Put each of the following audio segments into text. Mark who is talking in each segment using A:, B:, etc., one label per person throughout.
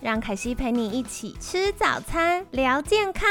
A: 让凯西陪你一起吃早餐，聊健康。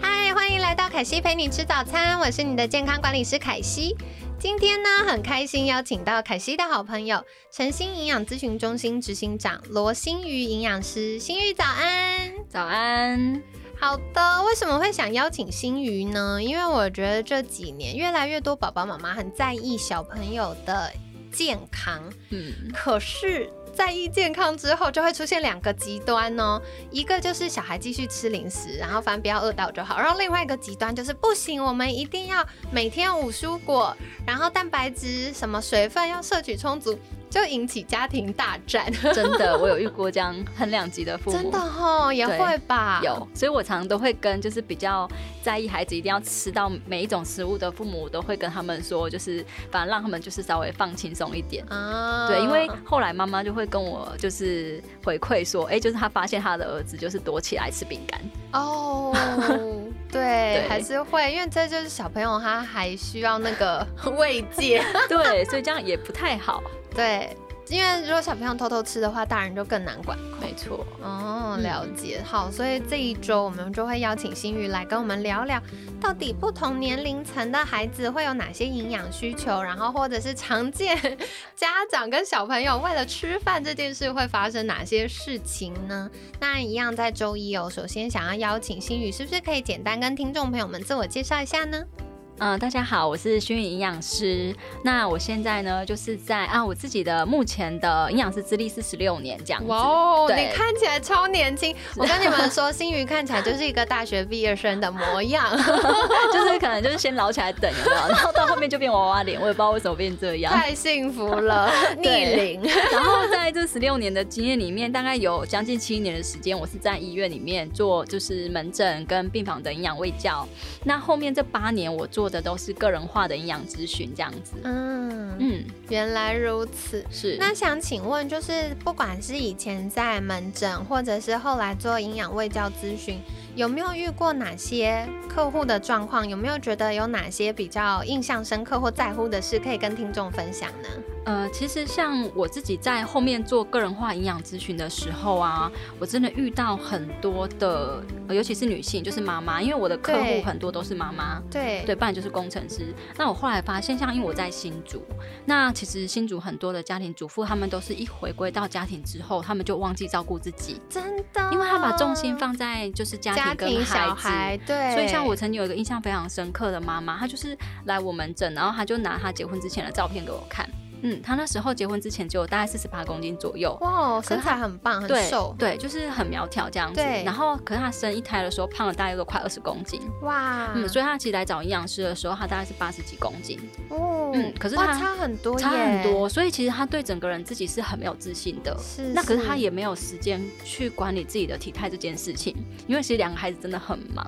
A: 嗨，欢迎来到凯西陪你吃早餐，我是你的健康管理师凯西。今天呢，很开心邀请到凯西的好朋友诚心营养咨询中心执行长罗新宇营养师。新宇早安，
B: 早安。
A: 好的，为什么会想邀请新宇呢？因为我觉得这几年越来越多爸爸妈妈很在意小朋友的。健康，嗯，可是在意健康之后，就会出现两个极端哦。一个就是小孩继续吃零食，然后反正不要饿到就好。然后另外一个极端就是不行，我们一定要每天五蔬果，然后蛋白质、什么水分要摄取充足。就引起家庭大战，
B: 真的，我有遇过这样很两极的父母，
A: 真的哈，也会吧，
B: 有，所以我常常都会跟就是比较在意孩子一定要吃到每一种食物的父母，我都会跟他们说，就是反正让他们就是稍微放轻松一点啊，对，因为后来妈妈就会跟我就是回馈说，哎，就是他发现他的儿子就是躲起来吃饼干哦。
A: 对，还是会，因为这就是小朋友，他还需要那个 慰藉。
B: 对，所以这样也不太好。
A: 对。因为如果小朋友偷偷吃的话，大人就更难管控。
B: 没错，
A: 哦，了解。好，所以这一周我们就会邀请新宇来跟我们聊聊，到底不同年龄层的孩子会有哪些营养需求，然后或者是常见 家长跟小朋友为了吃饭这件事会发生哪些事情呢？那一样在周一哦。首先想要邀请新宇，是不是可以简单跟听众朋友们自我介绍一下呢？
B: 嗯，大家好，我是薰营养师。那我现在呢，就是在啊，我自己的目前的营养师资历是十六年这样子。哇哦，
A: 你看起来超年轻。我跟你们说，星宇看起来就是一个大学毕业生的模样，
B: 就是可能就是先老起来等，然后到后面就变娃娃脸，我也不知道为什么变这样。
A: 太幸福了，逆龄。
B: 然后在这十六年的经验里面，大概有将近七年的时间，我是在医院里面做就是门诊跟病房的营养卫教。那后面这八年我做。的都是个人化的营养咨询这样子，嗯
A: 嗯，原来如此，
B: 是。
A: 那想请问，就是不管是以前在门诊，或者是后来做营养卫教咨询。有没有遇过哪些客户的状况？有没有觉得有哪些比较印象深刻或在乎的事可以跟听众分享呢？
B: 呃，其实像我自己在后面做个人化营养咨询的时候啊，我真的遇到很多的，尤其是女性，就是妈妈，因为我的客户很多都是妈妈，
A: 对
B: 对，不然就是工程师。那我后来发现，像因为我在新竹，那其实新竹很多的家庭主妇，他们都是一回归到家庭之后，他们就忘记照顾自己，
A: 真的，
B: 因为他把重心放在就是家。
A: 家庭跟孩子对，
B: 所以像我曾经有一个印象非常深刻的妈妈，她就是来我们诊，然后她就拿她结婚之前的照片给我看。嗯，她那时候结婚之前就大概四十八公斤左右，
A: 哇，身材很棒，很瘦，
B: 对，就是很苗条这样子。然后，可是她生一胎的时候胖了大概都快二十公斤，哇，嗯，所以她其实来找营养师的时候，她大概是八十几公斤，哦，
A: 嗯，可是她差很多，
B: 差很多，所以其实她对整个人自己是很没有自信的。
A: 是，
B: 那可是她也没有时间去管理自己的体态这件事情，因为其实两个孩子真的很忙。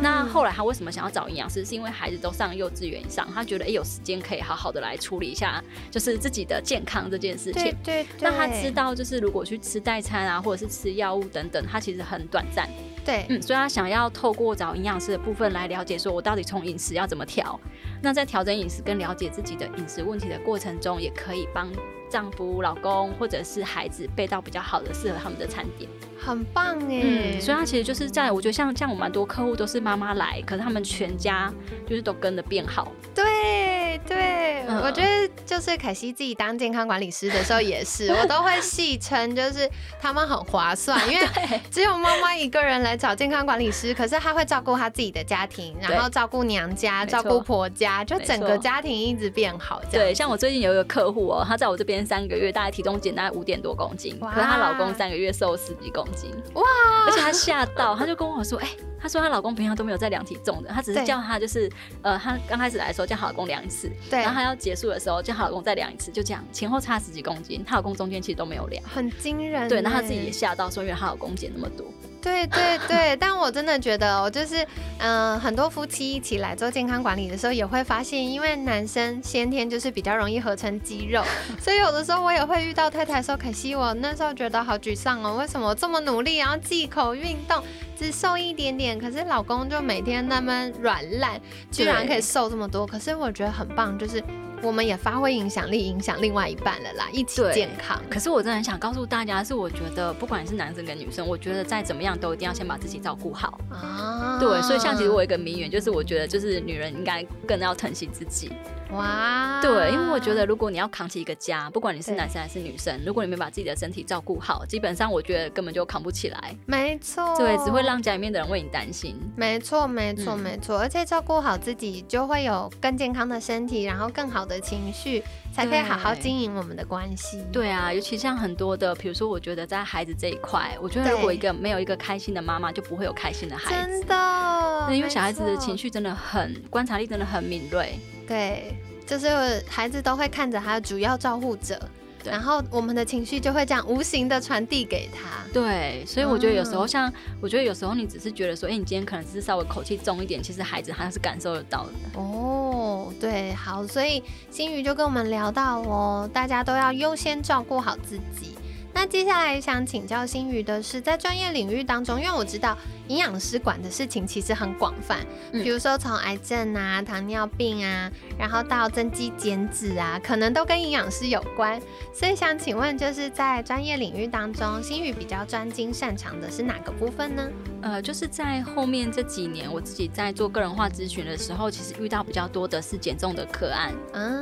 B: 那后来他为什么想要找营养师？是因为孩子都上幼稚园上，他觉得哎有时间可以好好的来处理一下，就是自己的健康这件事情。
A: 对对。
B: 那他知道，就是如果去吃代餐啊，或者是吃药物等等，他其实很短暂。
A: 对。
B: 嗯，所以他想要透过找营养师的部分来了解，说我到底从饮食要怎么调。那在调整饮食跟了解自己的饮食问题的过程中，也可以帮丈夫、老公或者是孩子备到比较好的适合他们的餐点。
A: 很棒哎，
B: 所以他其实就是在我觉得像像我蛮多客户都是妈妈来，可是他们全家就是都跟着变好。
A: 对对，我觉得就是凯西自己当健康管理师的时候也是，我都会戏称就是他们很划算，因为只有妈妈一个人来找健康管理师，可是他会照顾他自己的家庭，然后照顾娘家，照顾婆家，就整个家庭一直变好。
B: 对，像我最近有一个客户哦，她在我这边三个月，大概体重减大概五点多公斤，可是她老公三个月瘦十几公斤。哇！而且她吓到，她就跟我说：“哎，她说她老公平常都没有在量体重的，她只是叫她就是呃，她刚开始来的时候叫她老公量一次，
A: 对，
B: 然后她要结束的时候叫她她老公再量一次，就这样前后差十几公斤，她老公中间其实都没有量，
A: 很惊人。
B: 对，那她自己也吓到，说因为她老公减那么多。
A: 对对对，但我真的觉得，我就是，嗯，很多夫妻一起来做健康管理的时候，也会发现，因为男生先天就是比较容易合成肌肉，所以有的时候我也会遇到太太说：“可惜我那时候觉得好沮丧哦，为什么我这么努力，然后忌口运动，只瘦一点点，可是老公就每天那么软烂，居然可以瘦这么多。可是我觉得很棒，就是。我们也发挥影响力，影响另外一半了啦，一起健康。
B: 可是我真的很想告诉大家，是我觉得不管是男生跟女生，我觉得再怎么样都一定要先把自己照顾好啊。对，所以像其实我有一个名言，就是我觉得就是女人应该更要疼惜自己。哇，对，因为我觉得如果你要扛起一个家，不管你是男生还是女生，如果你没把自己的身体照顾好，基本上我觉得根本就扛不起来。
A: 没错，
B: 对，只会让家里面的人为你担心。
A: 没错，没错，没错，而且照顾好自己，就会有更健康的身体，然后更好的情绪，才可以好好经营我们的关系。
B: 对啊，尤其像很多的，比如说，我觉得在孩子这一块，我觉得如果一个没有一个开心的妈妈，就不会有开心的孩
A: 子。真的，
B: 因为小孩子的情绪真的很观察力真的很敏锐。
A: 对。就是孩子都会看着他的主要照护者，然后我们的情绪就会这样无形的传递给他。
B: 对，所以我觉得有时候像，我觉得有时候你只是觉得说，哎，你今天可能只是稍微口气重一点，其实孩子他是感受得到的。
A: 哦，对，好，所以心宇就跟我们聊到哦，大家都要优先照顾好自己。那接下来想请教心宇的是，在专业领域当中，因为我知道。营养师管的事情其实很广泛，比如说从癌症啊、糖尿病啊，然后到增肌减脂啊，可能都跟营养师有关。所以想请问，就是在专业领域当中，心宇比较专精擅长的是哪个部分呢？
B: 呃，就是在后面这几年，我自己在做个人化咨询的时候，其实遇到比较多的是减重的客案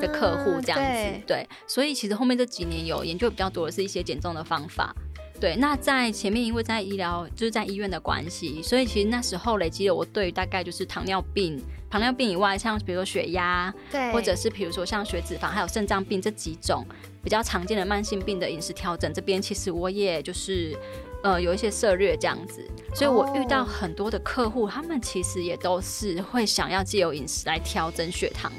B: 的客户这样子，对，所以其实后面这几年有研究比较多的是一些减重的方法。对，那在前面，因为在医疗就是在医院的关系，所以其实那时候累积了我对大概就是糖尿病、糖尿病以外，像比如说血压，
A: 对，
B: 或者是比如说像血脂肪，还有肾脏病这几种比较常见的慢性病的饮食调整，这边其实我也就是呃有一些涉略这样子，所以我遇到很多的客户，他们其实也都是会想要借由饮食来调整血糖。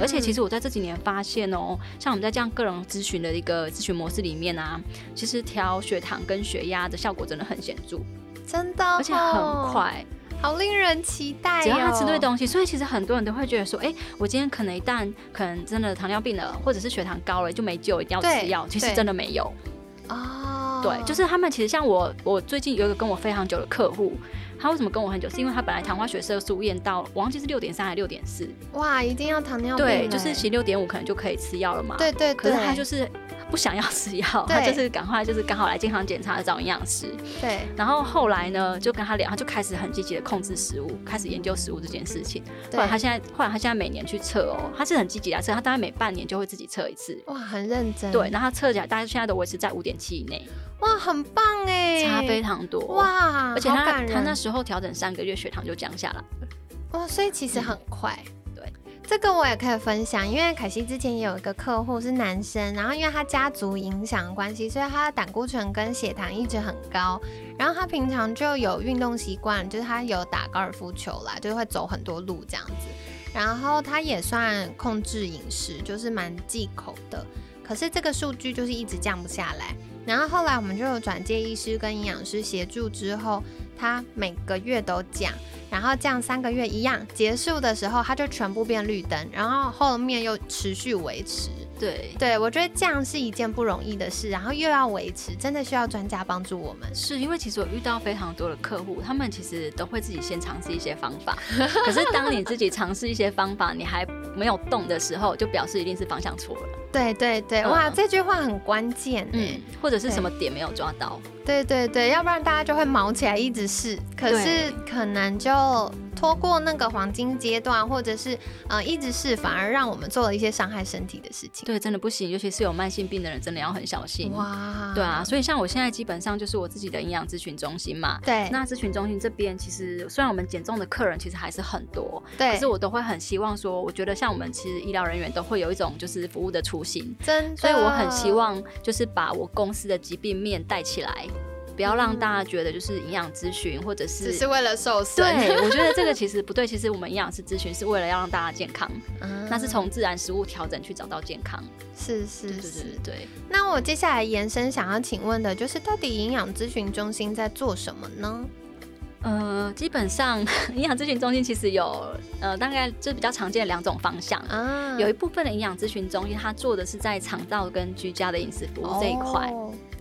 B: 嗯，而且其实我在这几年发现哦，像我们在这样个人咨询的一个咨询模式里面啊，其实调血糖跟血压的效果真的很显著，
A: 真的，
B: 而且很快，
A: 好令人期待。
B: 只要他吃对东西，所以其实很多人都会觉得说，哎，我今天可能一旦可能真的糖尿病了，或者是血糖高了就没救，一定要吃药。其实真的没有哦，对，就是他们其实像我，我最近有一个跟我非常久的客户。他为什么跟我很久？是因为他本来糖化血色素验到，我忘记是六点三还是六点四。
A: 哇，一定要糖尿病？
B: 对，就是其实六点五可能就可以吃药了嘛。
A: 对对对。
B: 可是他就是不想要吃药，他就是赶快就是刚好来健康检查找营养师。
A: 对。
B: 然后后来呢，就跟他聊，他就开始很积极的控制食物，开始研究食物这件事情。后来他现在，后来他现在每年去测哦，他是很积极的测，他大概每半年就会自己测一次。
A: 哇，很认真。
B: 对，然后他测起来，大概现在都维持在五点七以内。
A: 哇，很棒哎，
B: 差非常多哇！而且他他那时候调整三个月，血糖就降下来了。
A: 哇，所以其实很快。
B: 对，
A: 这个我也可以分享，因为凯西之前也有一个客户是男生，然后因为他家族影响关系，所以他的胆固醇跟血糖一直很高。然后他平常就有运动习惯，就是他有打高尔夫球啦，就会走很多路这样子。然后他也算控制饮食，就是蛮忌口的。可是这个数据就是一直降不下来。然后后来我们就有转介医师跟营养师协助之后，他每个月都降，然后这样三个月一样，结束的时候它就全部变绿灯，然后后面又持续维持。
B: 对
A: 对，我觉得这样是一件不容易的事，然后又要维持，真的需要专家帮助我们。
B: 是因为其实我遇到非常多的客户，他们其实都会自己先尝试一些方法，可是当你自己尝试一些方法，你还没有动的时候，就表示一定是方向错了。
A: 对对对，哇，这句话很关键嗯，
B: 或者是什么点没有抓到？
A: 对对对，要不然大家就会毛起来一直试，可是可能就。拖过那个黄金阶段，或者是呃一直是，反而让我们做了一些伤害身体的事情。
B: 对，真的不行，尤其是有慢性病的人，真的要很小心。哇，对啊，所以像我现在基本上就是我自己的营养咨询中心嘛。
A: 对。
B: 那咨询中心这边其实虽然我们减重的客人其实还是很多，
A: 对，
B: 可是我都会很希望说，我觉得像我们其实医疗人员都会有一种就是服务的初心，
A: 真。
B: 所以我很希望就是把我公司的疾病面带起来。不要让大家觉得就是营养咨询或者是
A: 只是为了瘦身。
B: 对，我觉得这个 其实不对。其实我们营养师咨询是为了要让大家健康，嗯那是从自然食物调整去找到健康。
A: 是是是，
B: 对。
A: 那我接下来延伸想要请问的就是，到底营养咨询中心在做什么呢？
B: 呃，基本上营养咨询中心其实有呃，大概就比较常见的两种方向啊。有一部分的营养咨询中心，它做的是在肠道跟居家的饮食服务这一块。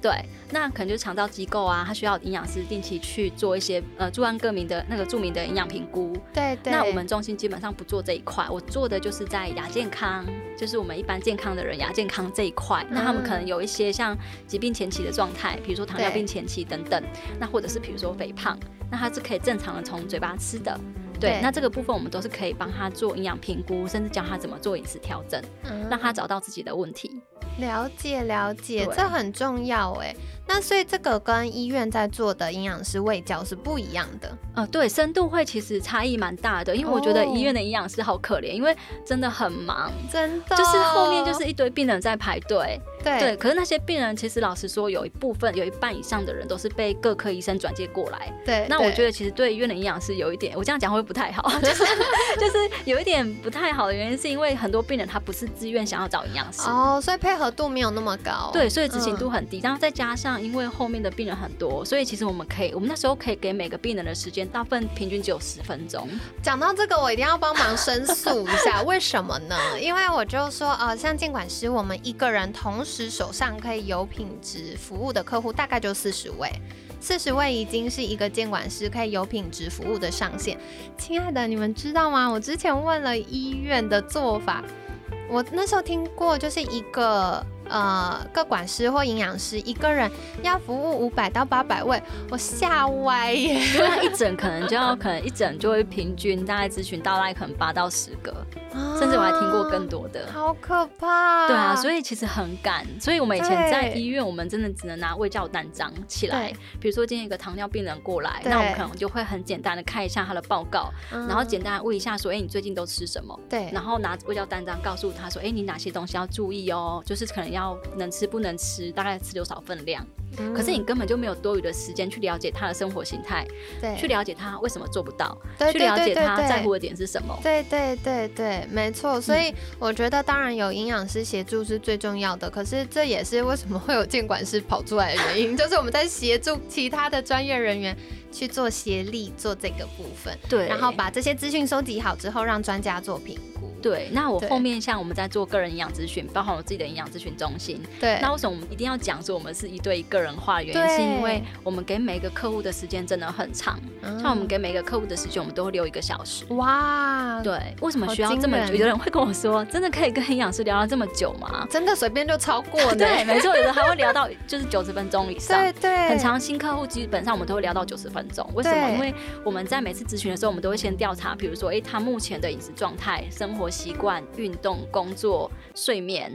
B: 对，那可能就是肠道机构啊，它需要营养师定期去做一些呃，住安各名的那个著名的营养评估。
A: 对对。
B: 那我们中心基本上不做这一块，我做的就是在亚健康，就是我们一般健康的人亚健康这一块。那他们可能有一些像疾病前期的状态，比如说糖尿病前期等等，那或者是比如说肥胖，那他是可以正常的从嘴巴吃的。对，那这个部分我们都是可以帮他做营养评估，甚至教他怎么做饮食调整，让他找到自己的问题。
A: 了解了解，这很重要哎。那所以这个跟医院在做的营养师喂教是不一样的。
B: 呃，对，深度会其实差异蛮大的，因为我觉得医院的营养师好可怜，因为真的很忙，
A: 真的，
B: 就是后面就是一堆病人在排队。
A: 对，
B: 可是那些病人其实老实说，有一部分有一半以上的人都是被各科医生转介过来。
A: 对，
B: 那我觉得其实对医院的营养师有一点，我这样讲会不太好，就是 就是有一点不太好的原因，是因为很多病人他不是自愿想要找营养师
A: 哦，所以配合度没有那么高。
B: 对，所以执行度很低。然后再加上因为后面的病人很多，所以其实我们可以，我们那时候可以给每个病人的时间大部分平均只有十分钟。
A: 讲到这个，我一定要帮忙申诉一下，为什么呢？因为我就说，呃，像监管师，我们一个人同师手上可以有品质服务的客户大概就四十位，四十位已经是一个监管师可以有品质服务的上限。亲爱的，你们知道吗？我之前问了医院的做法，我那时候听过，就是一个。呃，各管师或营养师一个人要服务五百到八百位，我吓歪耶！
B: 因为一整可能就要，可能一整就会平均大概咨询到大概可能八到十个，甚至我还听过更多的，
A: 好可怕。
B: 对啊，所以其实很赶。所以我们以前在医院，我们真的只能拿胃教单张起来，比如说今天一个糖尿病人过来，那我们可能就会很简单的看一下他的报告，然后简单问一下说，哎，你最近都吃什么？
A: 对，
B: 然后拿胃教单张告诉他说，哎，你哪些东西要注意哦？就是可能要。要能吃不能吃，大概吃多少分量？可是你根本就没有多余的时间去了解他的生活形态，
A: 对，
B: 去了解他为什么做不到，
A: 对，
B: 去了解他在乎的点是什么？
A: 对对对对，没错。所以我觉得，当然有营养师协助是最重要的。可是这也是为什么会有监管师跑出来的原因，就是我们在协助其他的专业人员去做协力做这个部分，
B: 对，
A: 然后把这些资讯收集好之后，让专家做评估。
B: 对，那我后面像我们在做个人营养咨询，包含我自己的营养咨询中心。
A: 对，
B: 那为什么我们一定要讲说我们是一对个人化的原因，是因为我们给每个客户的时间真的很长。像我们给每个客户的时间，我们都会留一个小时。
A: 哇，
B: 对，为什么需要这么久？有人会跟我说，真的可以跟营养师聊到这么久吗？
A: 真的随便就超过？
B: 对，没错，有的还会聊到就是九十分钟以上。
A: 对对，
B: 很长新客户基本上我们都会聊到九十分钟。为什么？因为我们在每次咨询的时候，我们都会先调查，比如说，哎，他目前的饮食状态、生活习惯、运。动、工作、睡眠，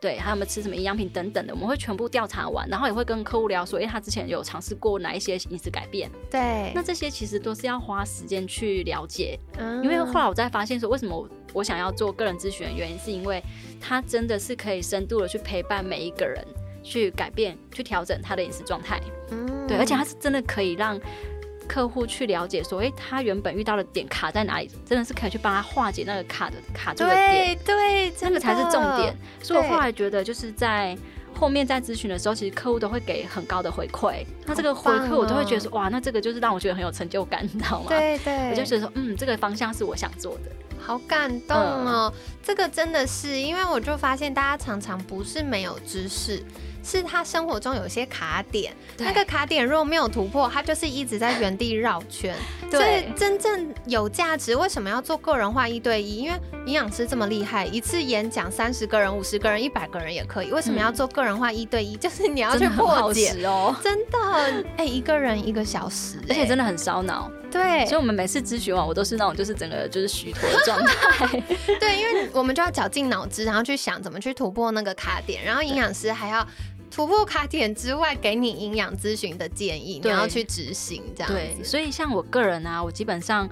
B: 对，还有没有吃什么营养品等等的，我们会全部调查完，然后也会跟客户聊说，哎，他之前有尝试过哪一些饮食改变？
A: 对，
B: 那这些其实都是要花时间去了解。嗯，因为后来我在发现说，为什么我想要做个人咨询的原因，是因为他真的是可以深度的去陪伴每一个人，去改变、去调整他的饮食状态。嗯，对，而且他是真的可以让。客户去了解说，哎，他原本遇到的点卡在哪里？真的是可以去帮他化解那个卡的卡住的点，
A: 对，
B: 那个才是重点。所以我后来觉得，就是在后面在咨询的时候，其实客户都会给很高的回馈。那这个回馈我都会觉得说，哇，那这个就是让我觉得很有成就感，你知道吗？
A: 对对，
B: 我就觉得说，嗯，这个方向是我想做的，
A: 好感动哦。这个真的是，因为我就发现大家常常不是没有知识。是他生活中有些卡点，那个卡点如果没有突破，他就是一直在原地绕圈。所以真正有价值，为什么要做个人化一对一？因为营养师这么厉害，一次演讲三十个人、五十个人、一百个人也可以。为什么要做个人化一对一？就是你要去破解
B: 哦，
A: 真的，哎，一个人一个小时，
B: 而且真的很烧脑。
A: 对，
B: 所以我们每次咨询完，我都是那种就是整个就是虚脱的状态。
A: 对，因为我们就要绞尽脑汁，然后去想怎么去突破那个卡点，然后营养师还要。突破卡点之外，给你营养咨询的建议，你要去执行这样。
B: 对，所以像我个人啊，我基本上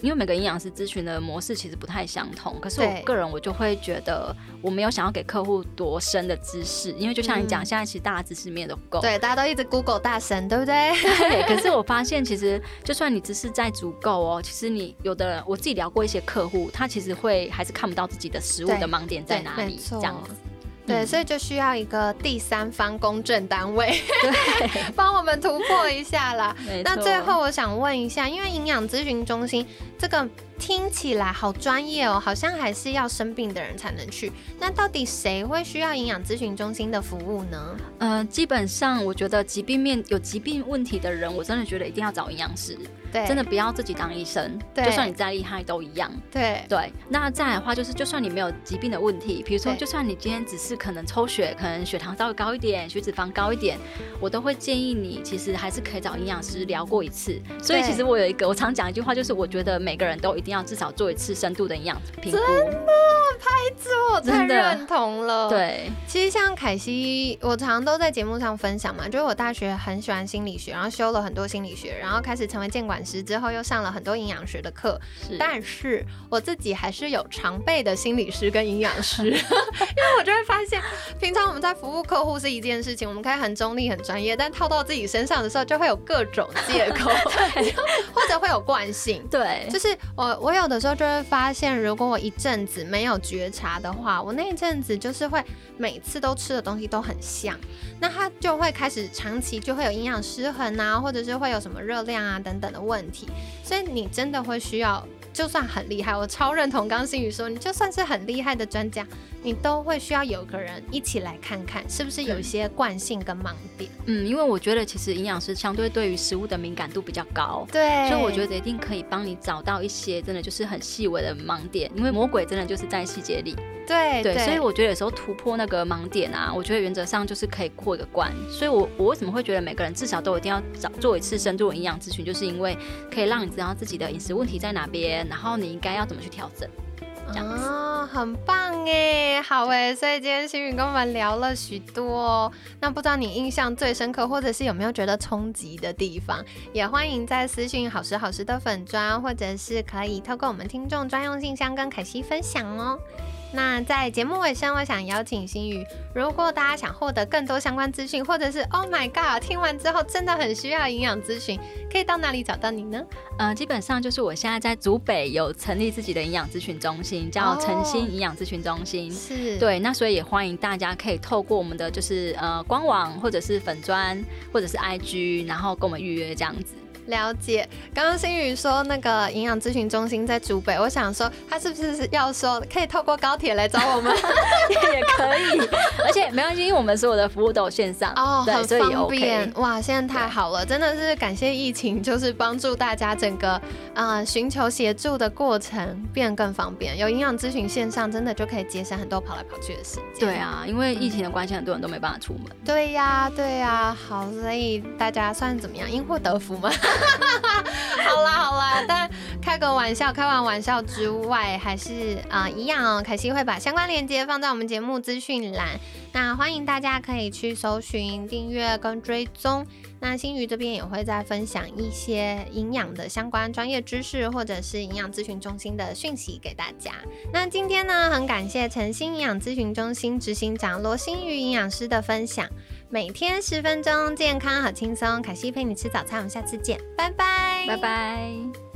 B: 因为每个营养师咨询的模式其实不太相同，可是我个人我就会觉得我没有想要给客户多深的知识，因为就像你讲，现在其实大家知识面都够，
A: 对，大家都一直 Google 大神，对不对？
B: 对。可是我发现，其实就算你知识再足够哦，其实你有的人，我自己聊过一些客户，他其实会还是看不到自己的食物的盲点在哪里，这样子。
A: 对，所以就需要一个第三方公证单位，对，帮我们突破一下啦。那最后我想问一下，因为营养咨询中心这个。听起来好专业哦，好像还是要生病的人才能去。那到底谁会需要营养咨询中心的服务呢？
B: 呃，基本上我觉得疾病面有疾病问题的人，我真的觉得一定要找营养师。
A: 对，
B: 真的不要自己当医生。
A: 对，
B: 就算你再厉害都一样。
A: 对
B: 对。那再来的话，就是就算你没有疾病的问题，比如说，就算你今天只是可能抽血，可能血糖稍微高一点，血脂肪高一点，我都会建议你，其实还是可以找营养师聊过一次。所以其实我有一个，我常讲一句话，就是我觉得每个人都一定要至少做一次深度的营养评估。
A: 真的，拍子我太认同了。
B: 对，
A: 其实像凯西，我常常都在节目上分享嘛，就是我大学很喜欢心理学，然后修了很多心理学，然后开始成为监管师之后，又上了很多营养学的课。是，但是我自己还是有常备的心理师跟营养师，因为我就会发现，平常我们在服务客户是一件事情，我们可以很中立、很专业，但套到自己身上的时候，就会有各种借口，对，或者会有惯性，
B: 对，
A: 就是我我有的时候就会发现，如果我一阵子没有觉察的话，我那一阵子就是会每次都吃的东西都很像，那它就会开始长期就会有营养失衡啊，或者是会有什么热量啊等等的问题，所以你真的会需要。就算很厉害，我超认同刚新宇说，你就算是很厉害的专家，你都会需要有个人一起来看看，是不是有一些惯性跟盲点。
B: 嗯，因为我觉得其实营养师相对对于食物的敏感度比较高，
A: 对，
B: 所以我觉得一定可以帮你找到一些真的就是很细微的盲点，因为魔鬼真的就是在细节里。
A: 对
B: 对，所以我觉得有时候突破那个盲点啊，我觉得原则上就是可以过一个关。所以，我我为什么会觉得每个人至少都一定要找做一次深度营养咨询，就是因为可以让你知道自己的饮食问题在哪边，然后你应该要怎么去调整。
A: 哦，很棒哎，好哎，所以今天星宇跟我们聊了许多。那不知道你印象最深刻，或者是有没有觉得冲击的地方，也欢迎在私信好时好时的粉砖，或者是可以透过我们听众专用信箱跟凯西分享哦。那在节目尾声，我想邀请心宇，如果大家想获得更多相关资讯，或者是 Oh my God，听完之后真的很需要营养咨询，可以到哪里找到你呢？
B: 呃，基本上就是我现在在竹北有成立自己的营养咨询中心，叫诚心营养咨询中心。
A: 是
B: 对，那所以也欢迎大家可以透过我们的就是呃官网，或者是粉砖，或者是 IG，然后跟我们预约这样子。
A: 了解，刚刚新宇说那个营养咨询中心在竹北，我想说他是不是要说可以透过高铁来找我们？
B: 也 以，而且没关系，因为我们所有的服务都有线上
A: 哦，很方便哇！现在太好了，真的是感谢疫情，就是帮助大家整个啊寻求协助的过程变更方便。有营养咨询线上，真的就可以节省很多跑来跑去的时间。
B: 对啊，因为疫情的关系，很多人都没办法出门。
A: 对呀，对呀，好，所以大家算怎么样，因祸得福嘛。好啦好啦，但开个玩笑，开完玩笑之外，还是啊一样哦。凯西会把相关链接放在我们节目资讯栏，那欢迎大家可以去搜寻、订阅跟追踪。那新宇这边也会再分享一些营养的相关专业知识，或者是营养咨询中心的讯息给大家。那今天呢，很感谢诚心营养咨询中心执行长罗新宇营养师的分享。每天十分钟，健康好轻松。凯西陪你吃早餐，我们下次见，拜拜，
B: 拜拜。